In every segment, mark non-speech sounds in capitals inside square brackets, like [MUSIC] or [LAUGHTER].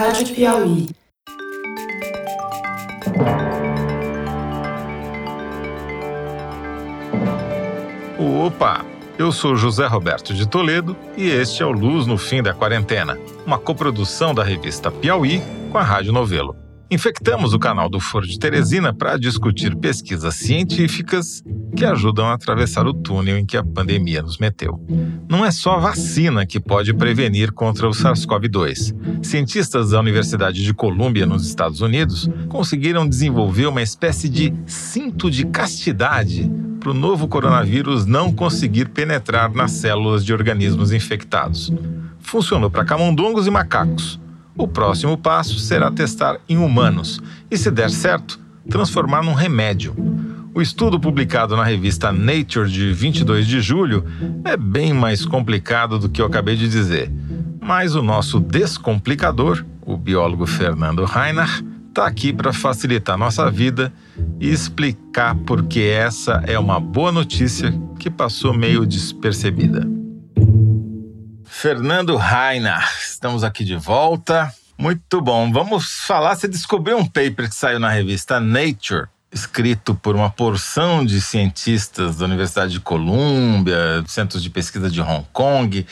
Rádio Piauí. Opa! Eu sou José Roberto de Toledo e este é o Luz no Fim da Quarentena, uma coprodução da revista Piauí com a Rádio Novelo. Infectamos o canal do Foro de Teresina para discutir pesquisas científicas que ajudam a atravessar o túnel em que a pandemia nos meteu. Não é só a vacina que pode prevenir contra o SARS-CoV-2. Cientistas da Universidade de Colômbia, nos Estados Unidos, conseguiram desenvolver uma espécie de cinto de castidade para o novo coronavírus não conseguir penetrar nas células de organismos infectados. Funcionou para camundongos e macacos o próximo passo será testar em humanos e, se der certo, transformar num remédio. O estudo publicado na revista Nature de 22 de julho é bem mais complicado do que eu acabei de dizer, mas o nosso descomplicador, o biólogo Fernando Reinach, está aqui para facilitar nossa vida e explicar por que essa é uma boa notícia que passou meio despercebida. Fernando Rainer, estamos aqui de volta. Muito bom. Vamos falar. Você descobriu um paper que saiu na revista Nature, escrito por uma porção de cientistas da Universidade de Colômbia, centros de pesquisa de Hong Kong,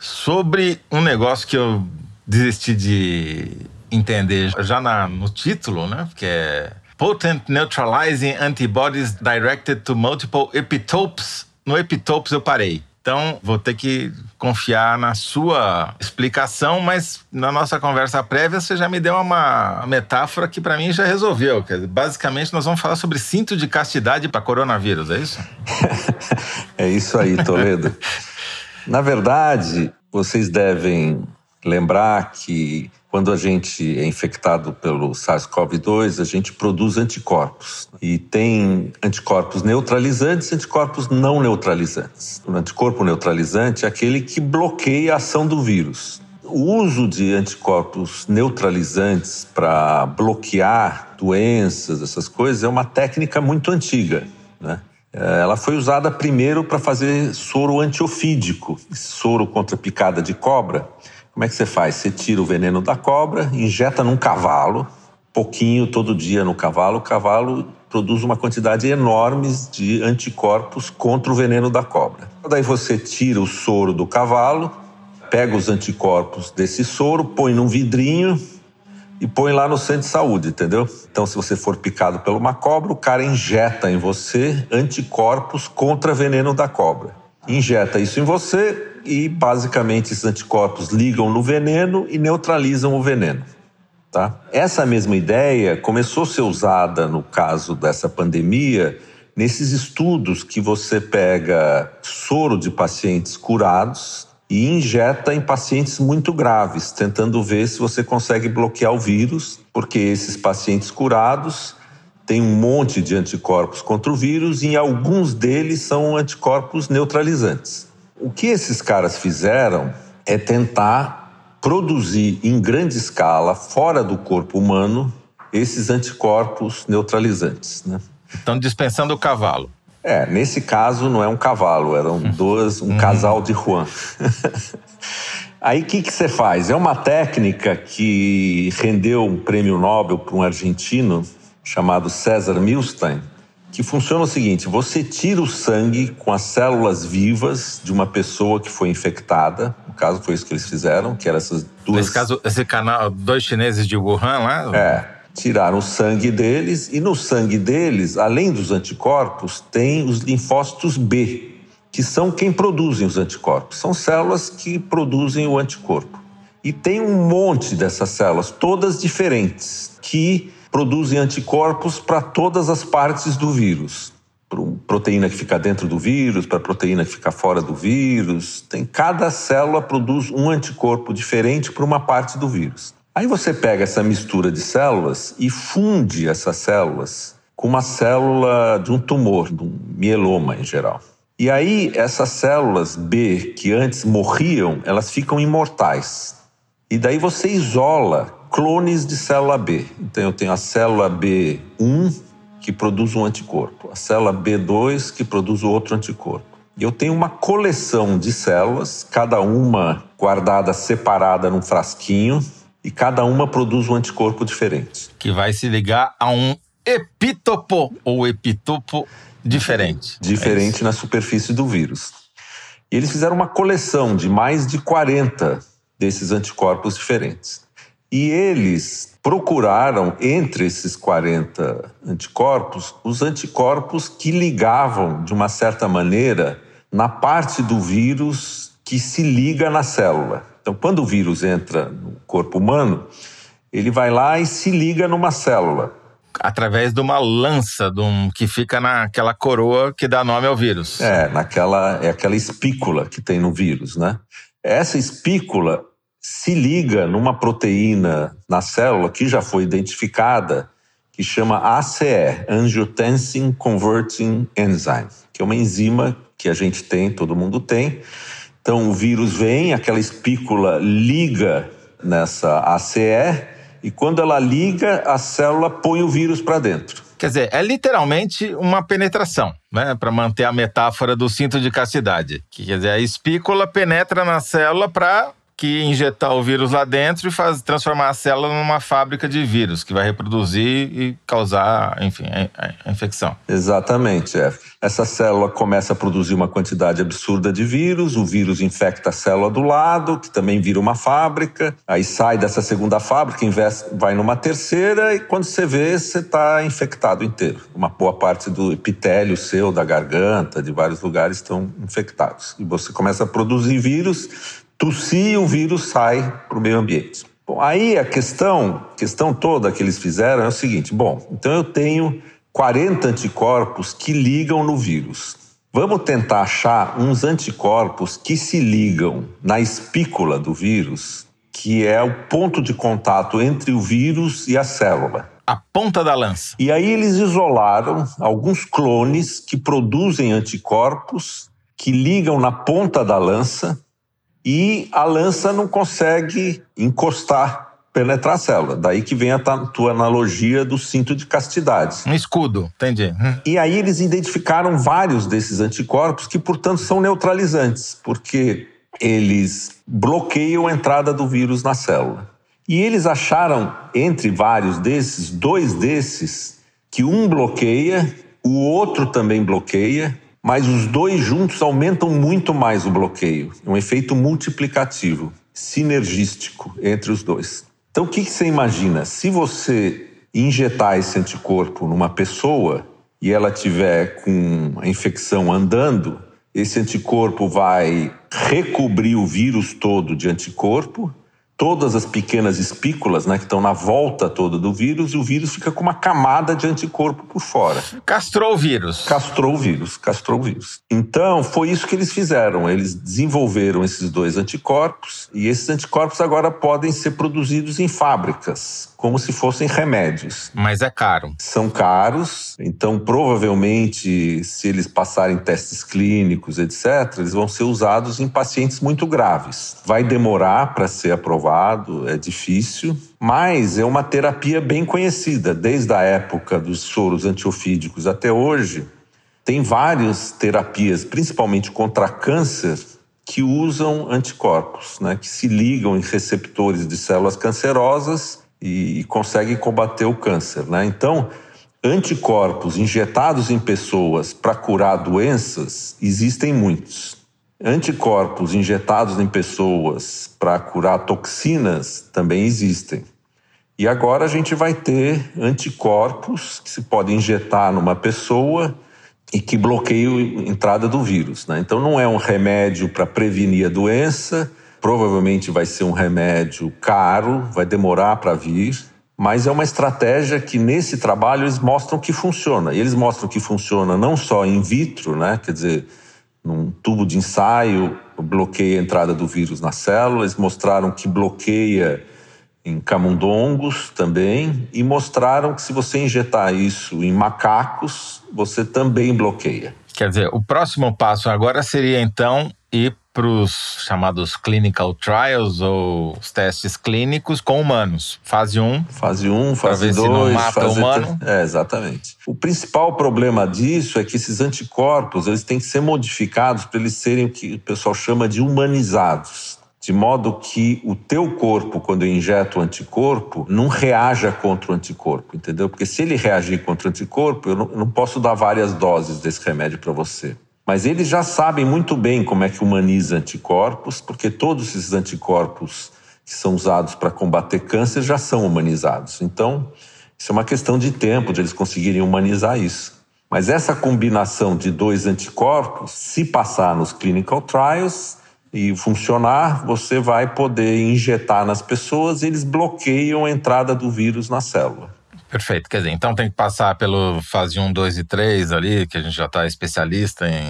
sobre um negócio que eu desisti de entender já na, no título, né? Que é Potent Neutralizing Antibodies Directed to Multiple Epitopes. No epitopes eu parei. Então, vou ter que confiar na sua explicação, mas na nossa conversa prévia você já me deu uma metáfora que para mim já resolveu. basicamente, nós vamos falar sobre cinto de castidade para coronavírus, é isso? [LAUGHS] é isso aí, Toledo. [LAUGHS] na verdade, vocês devem lembrar que quando a gente é infectado pelo SARS-CoV-2, a gente produz anticorpos. E tem anticorpos neutralizantes e anticorpos não neutralizantes. O anticorpo neutralizante é aquele que bloqueia a ação do vírus. O uso de anticorpos neutralizantes para bloquear doenças, essas coisas, é uma técnica muito antiga. Né? Ela foi usada primeiro para fazer soro antiofídico, soro contra picada de cobra como é que você faz? Você tira o veneno da cobra, injeta num cavalo, pouquinho todo dia no cavalo, o cavalo produz uma quantidade enorme de anticorpos contra o veneno da cobra. Daí você tira o soro do cavalo, pega os anticorpos desse soro, põe num vidrinho e põe lá no centro de saúde, entendeu? Então, se você for picado por uma cobra, o cara injeta em você anticorpos contra veneno da cobra. Injeta isso em você, e basicamente esses anticorpos ligam no veneno e neutralizam o veneno. Tá? Essa mesma ideia começou a ser usada no caso dessa pandemia nesses estudos que você pega soro de pacientes curados e injeta em pacientes muito graves, tentando ver se você consegue bloquear o vírus, porque esses pacientes curados têm um monte de anticorpos contra o vírus e alguns deles são anticorpos neutralizantes. O que esses caras fizeram é tentar produzir em grande escala, fora do corpo humano, esses anticorpos neutralizantes. Né? Estão dispensando o cavalo. É, nesse caso não é um cavalo, eram hum. duas, um uhum. casal de Juan. [LAUGHS] Aí o que, que você faz? É uma técnica que rendeu um prêmio Nobel para um argentino chamado César Milstein, que funciona o seguinte: você tira o sangue com as células vivas de uma pessoa que foi infectada. No caso, foi isso que eles fizeram, que eram essas duas. Nesse caso, esse canal, dois chineses de Wuhan lá? É. Tiraram o sangue deles e no sangue deles, além dos anticorpos, tem os linfócitos B, que são quem produzem os anticorpos. São células que produzem o anticorpo. E tem um monte dessas células, todas diferentes, que produzem anticorpos para todas as partes do vírus. Para proteína que fica dentro do vírus, para proteína que fica fora do vírus. Tem cada célula produz um anticorpo diferente para uma parte do vírus. Aí você pega essa mistura de células e funde essas células com uma célula de um tumor, de um mieloma em geral. E aí essas células B que antes morriam, elas ficam imortais. E daí você isola clones de célula B. Então eu tenho a célula B1 que produz um anticorpo, a célula B2 que produz outro anticorpo. E eu tenho uma coleção de células, cada uma guardada separada num frasquinho, e cada uma produz um anticorpo diferente. Que vai se ligar a um epítopo ou epitopo diferente. Diferente é na superfície do vírus. E eles fizeram uma coleção de mais de 40 desses anticorpos diferentes. E eles procuraram, entre esses 40 anticorpos, os anticorpos que ligavam, de uma certa maneira, na parte do vírus que se liga na célula. Então, quando o vírus entra no corpo humano, ele vai lá e se liga numa célula. Através de uma lança de um, que fica naquela coroa que dá nome ao vírus. É, naquela, é aquela espícula que tem no vírus, né? Essa espícula se liga numa proteína na célula que já foi identificada, que chama ACE, Angiotensin Converting Enzyme, que é uma enzima que a gente tem, todo mundo tem. Então o vírus vem, aquela espícula liga nessa ACE, e quando ela liga, a célula põe o vírus para dentro. Quer dizer, é literalmente uma penetração, né? Para manter a metáfora do cinto de castidade. Que, quer dizer, a espícula penetra na célula para que injetar o vírus lá dentro e faz, transformar a célula numa fábrica de vírus que vai reproduzir e causar, enfim, a, infecção. Exatamente. É. Essa célula começa a produzir uma quantidade absurda de vírus, o vírus infecta a célula do lado, que também vira uma fábrica, aí sai dessa segunda fábrica, vai numa terceira e quando você vê, você está infectado inteiro. Uma boa parte do epitélio seu, da garganta, de vários lugares estão infectados. E você começa a produzir vírus tossir, o vírus sai para o meio ambiente. Bom, aí a questão, questão toda que eles fizeram é o seguinte: bom, então eu tenho 40 anticorpos que ligam no vírus. Vamos tentar achar uns anticorpos que se ligam na espícula do vírus, que é o ponto de contato entre o vírus e a célula. A ponta da lança. E aí eles isolaram alguns clones que produzem anticorpos que ligam na ponta da lança e a lança não consegue encostar, penetrar a célula. Daí que vem a tua analogia do cinto de castidade. Um escudo, entendi. Hum. E aí eles identificaram vários desses anticorpos que, portanto, são neutralizantes, porque eles bloqueiam a entrada do vírus na célula. E eles acharam, entre vários desses, dois desses, que um bloqueia, o outro também bloqueia, mas os dois juntos aumentam muito mais o bloqueio. Um efeito multiplicativo, sinergístico entre os dois. Então, o que, você imagina? Se você injetar esse anticorpo numa pessoa e ela tiver com a infecção andando, esse anticorpo vai recobrir o vírus todo de anticorpo todas as pequenas espículas né, que estão na volta toda do vírus e o vírus fica com uma camada de anticorpo por fora. Castrou o vírus. Castrou o vírus, castrou o vírus. Então, foi isso que eles fizeram. Eles desenvolveram esses dois anticorpos e esses anticorpos agora podem ser produzidos em fábricas como se fossem remédios. Mas é caro. São caros, então provavelmente, se eles passarem testes clínicos, etc., eles vão ser usados em pacientes muito graves. Vai demorar para ser aprovado, é difícil, mas é uma terapia bem conhecida, desde a época dos soros antiofídicos até hoje. Tem várias terapias, principalmente contra câncer, que usam anticorpos, né, que se ligam em receptores de células cancerosas e, consegue combater o câncer. Né? Então, anticorpos injetados em pessoas para curar doenças existem muitos. Anticorpos injetados em pessoas para curar toxinas também existem. E agora a gente vai ter anticorpos que se pode injetar numa pessoa e que bloqueiam a entrada do vírus. Né? Então não é um remédio para prevenir a doença, Provavelmente vai ser um remédio caro, vai demorar para vir, mas é uma estratégia que nesse trabalho eles mostram que funciona. E eles mostram que funciona não só in vitro, né? quer dizer, num tubo de ensaio, bloqueia a entrada do vírus na célula, eles mostraram que bloqueia em camundongos também, e mostraram que se você injetar isso em macacos, você também bloqueia. Quer dizer, o próximo passo agora seria então ir para os chamados clinical trials ou os testes clínicos com humanos. Fase 1. Um, fase 1, um, fase 2. Se não mata fase humano. É, exatamente. O principal problema disso é que esses anticorpos eles têm que ser modificados para eles serem o que o pessoal chama de humanizados. de modo que o teu corpo, quando injeta o anticorpo, não reaja contra o anticorpo, entendeu? Porque se ele reagir contra o anticorpo, eu não, eu não posso dar várias doses desse remédio para você. Mas eles já sabem muito bem como é que humaniza anticorpos, porque todos esses anticorpos que são usados para combater câncer já são humanizados. Então, isso é uma questão de tempo de eles conseguirem humanizar isso. Mas essa combinação de dois anticorpos, se passar nos clinical trials, e funcionar, você vai poder injetar nas pessoas e eles bloqueiam a entrada do vírus na célula. Perfeito. Quer dizer, então tem que passar pelo fase 1, 2 e 3 ali, que a gente já está especialista em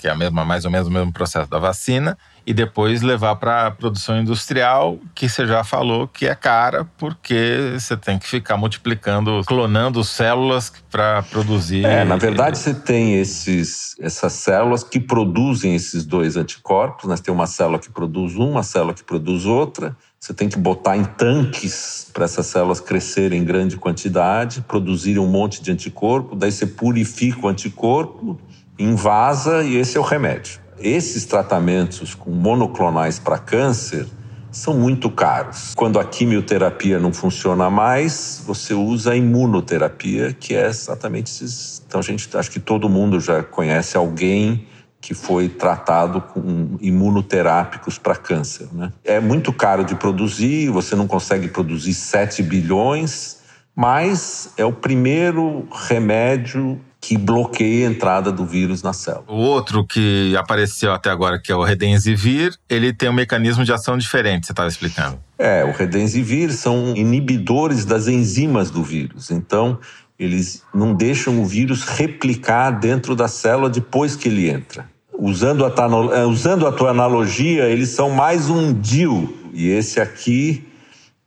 que é a mesma, mais ou menos o mesmo processo da vacina, e depois levar para a produção industrial, que você já falou que é cara, porque você tem que ficar multiplicando, clonando células para produzir. É, na verdade, você tem esses, essas células que produzem esses dois anticorpos. Né? temos uma célula que produz uma, uma célula que produz outra. Você tem que botar em tanques para essas células crescerem em grande quantidade, produzirem um monte de anticorpo, daí você purifica o anticorpo invasa e esse é o remédio. Esses tratamentos com monoclonais para câncer são muito caros. Quando a quimioterapia não funciona mais, você usa a imunoterapia, que é exatamente esses. Então, gente acho que todo mundo já conhece alguém que foi tratado com imunoterápicos para câncer. Né? É muito caro de produzir, você não consegue produzir 7 bilhões, mas é o primeiro remédio que bloqueia a entrada do vírus na célula. O outro que apareceu até agora, que é o Redensivir, ele tem um mecanismo de ação diferente, você estava explicando. É, o Redensivir são inibidores das enzimas do vírus. Então, eles não deixam o vírus replicar dentro da célula depois que ele entra. Usando a, é, usando a tua analogia, eles são mais um DIL. E esse aqui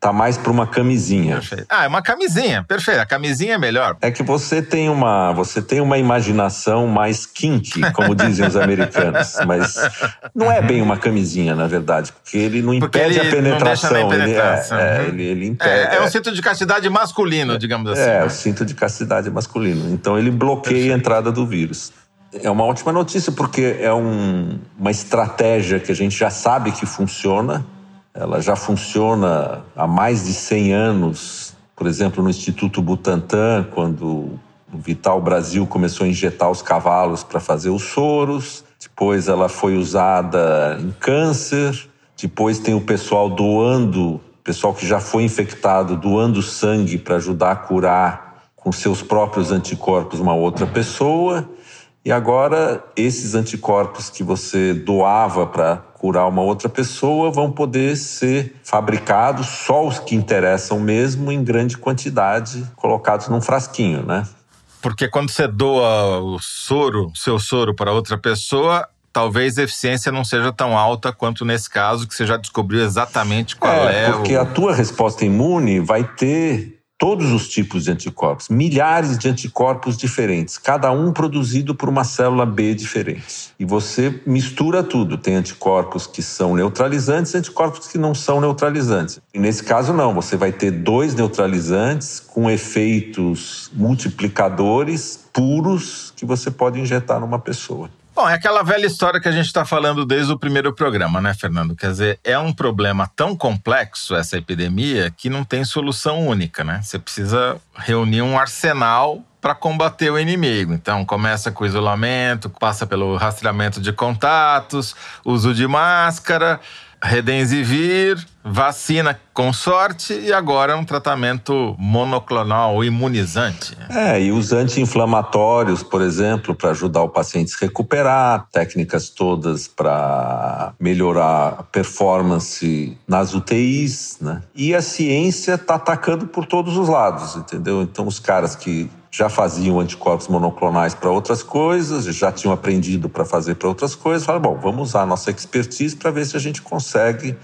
tá mais para uma camisinha. Perfeito. Ah, é uma camisinha, perfeito. A camisinha é melhor. É que você tem uma, você tem uma imaginação mais kinky, como dizem os americanos, [LAUGHS] mas não é bem uma camisinha, na verdade, porque ele não impede ele a penetração. Penetração. Ele, é, é, ele, ele impede. É, é um cinto de castidade masculino, digamos assim. É, né? o cinto de castidade masculino. Então ele bloqueia perfeito. a entrada do vírus. É uma ótima notícia porque é um, uma estratégia que a gente já sabe que funciona ela já funciona há mais de 100 anos, por exemplo, no Instituto Butantan, quando o Vital Brasil começou a injetar os cavalos para fazer os soros. Depois ela foi usada em câncer. Depois tem o pessoal doando, pessoal que já foi infectado, doando sangue para ajudar a curar com seus próprios anticorpos uma outra pessoa. E agora, esses anticorpos que você doava para curar uma outra pessoa vão poder ser fabricados, só os que interessam mesmo, em grande quantidade, colocados num frasquinho, né? Porque quando você doa o soro, seu soro para outra pessoa, talvez a eficiência não seja tão alta quanto nesse caso, que você já descobriu exatamente qual é. é porque o... a tua resposta imune vai ter todos os tipos de anticorpos, milhares de anticorpos diferentes, cada um produzido por uma célula B diferente. E você mistura tudo. Tem anticorpos que são neutralizantes e anticorpos que não são neutralizantes. E nesse caso, não. Você vai ter dois neutralizantes com efeitos multiplicadores puros que você pode injetar numa pessoa. Bom, é aquela velha história que a gente está falando desde o primeiro programa, né, Fernando? Quer dizer, é um problema tão complexo essa epidemia que não tem solução única, né? Você precisa reunir um arsenal para combater o inimigo. Então, começa com isolamento, passa pelo rastreamento de contatos, uso de máscara Redensivir, vacina com sorte e agora um tratamento monoclonal imunizante. É, e os anti-inflamatórios, por exemplo, para ajudar o paciente a se recuperar, técnicas todas para melhorar a performance nas UTIs, né? E a ciência está atacando por todos os lados, entendeu? Então, os caras que já faziam anticorpos monoclonais para outras coisas, já tinham aprendido para fazer para outras coisas. Falaram, bom, vamos usar a nossa expertise para ver se a gente consegue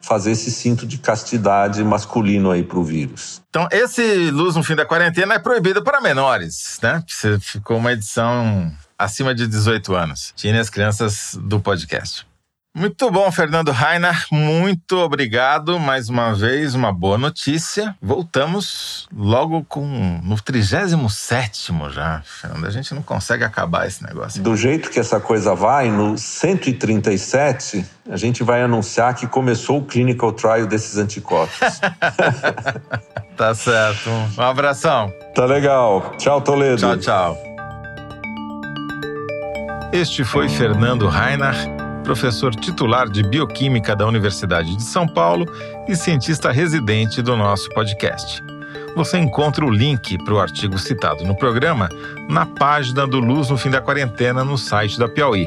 fazer esse cinto de castidade masculino aí para o vírus. Então, esse Luz no Fim da Quarentena é proibido para menores, né? Ficou uma edição acima de 18 anos. Tinha as crianças do podcast. Muito bom, Fernando Rainer. Muito obrigado mais uma vez. Uma boa notícia. Voltamos logo com no 37 já. Fernando, a gente não consegue acabar esse negócio. Do jeito que essa coisa vai, no 137, a gente vai anunciar que começou o clinical trial desses anticorpos. [LAUGHS] tá certo. Um abração. Tá legal. Tchau, Toledo. Tchau, tchau. Este foi Fernando Rainer professor titular de Bioquímica da Universidade de São Paulo e cientista residente do nosso podcast. Você encontra o link para o artigo citado no programa na página do Luz no Fim da Quarentena no site da Piauí,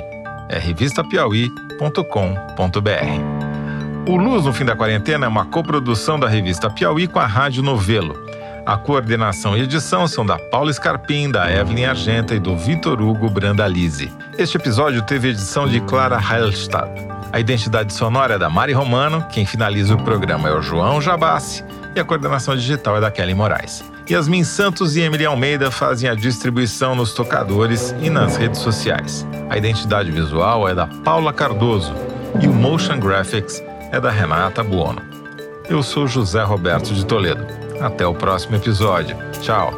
é revistapiauí.com.br. O Luz no Fim da Quarentena é uma coprodução da revista Piauí com a Rádio Novelo. A coordenação e edição são da Paula Scarpim, da Evelyn Argenta e do Vitor Hugo Brandalize. Este episódio teve edição de Clara Heilstad. A identidade sonora é da Mari Romano, quem finaliza o programa é o João Jabassi e a coordenação digital é da Kelly Moraes. Yasmin Santos e Emily Almeida fazem a distribuição nos tocadores e nas redes sociais. A identidade visual é da Paula Cardoso e o Motion Graphics é da Renata Buono. Eu sou José Roberto de Toledo. Até o próximo episódio. Tchau.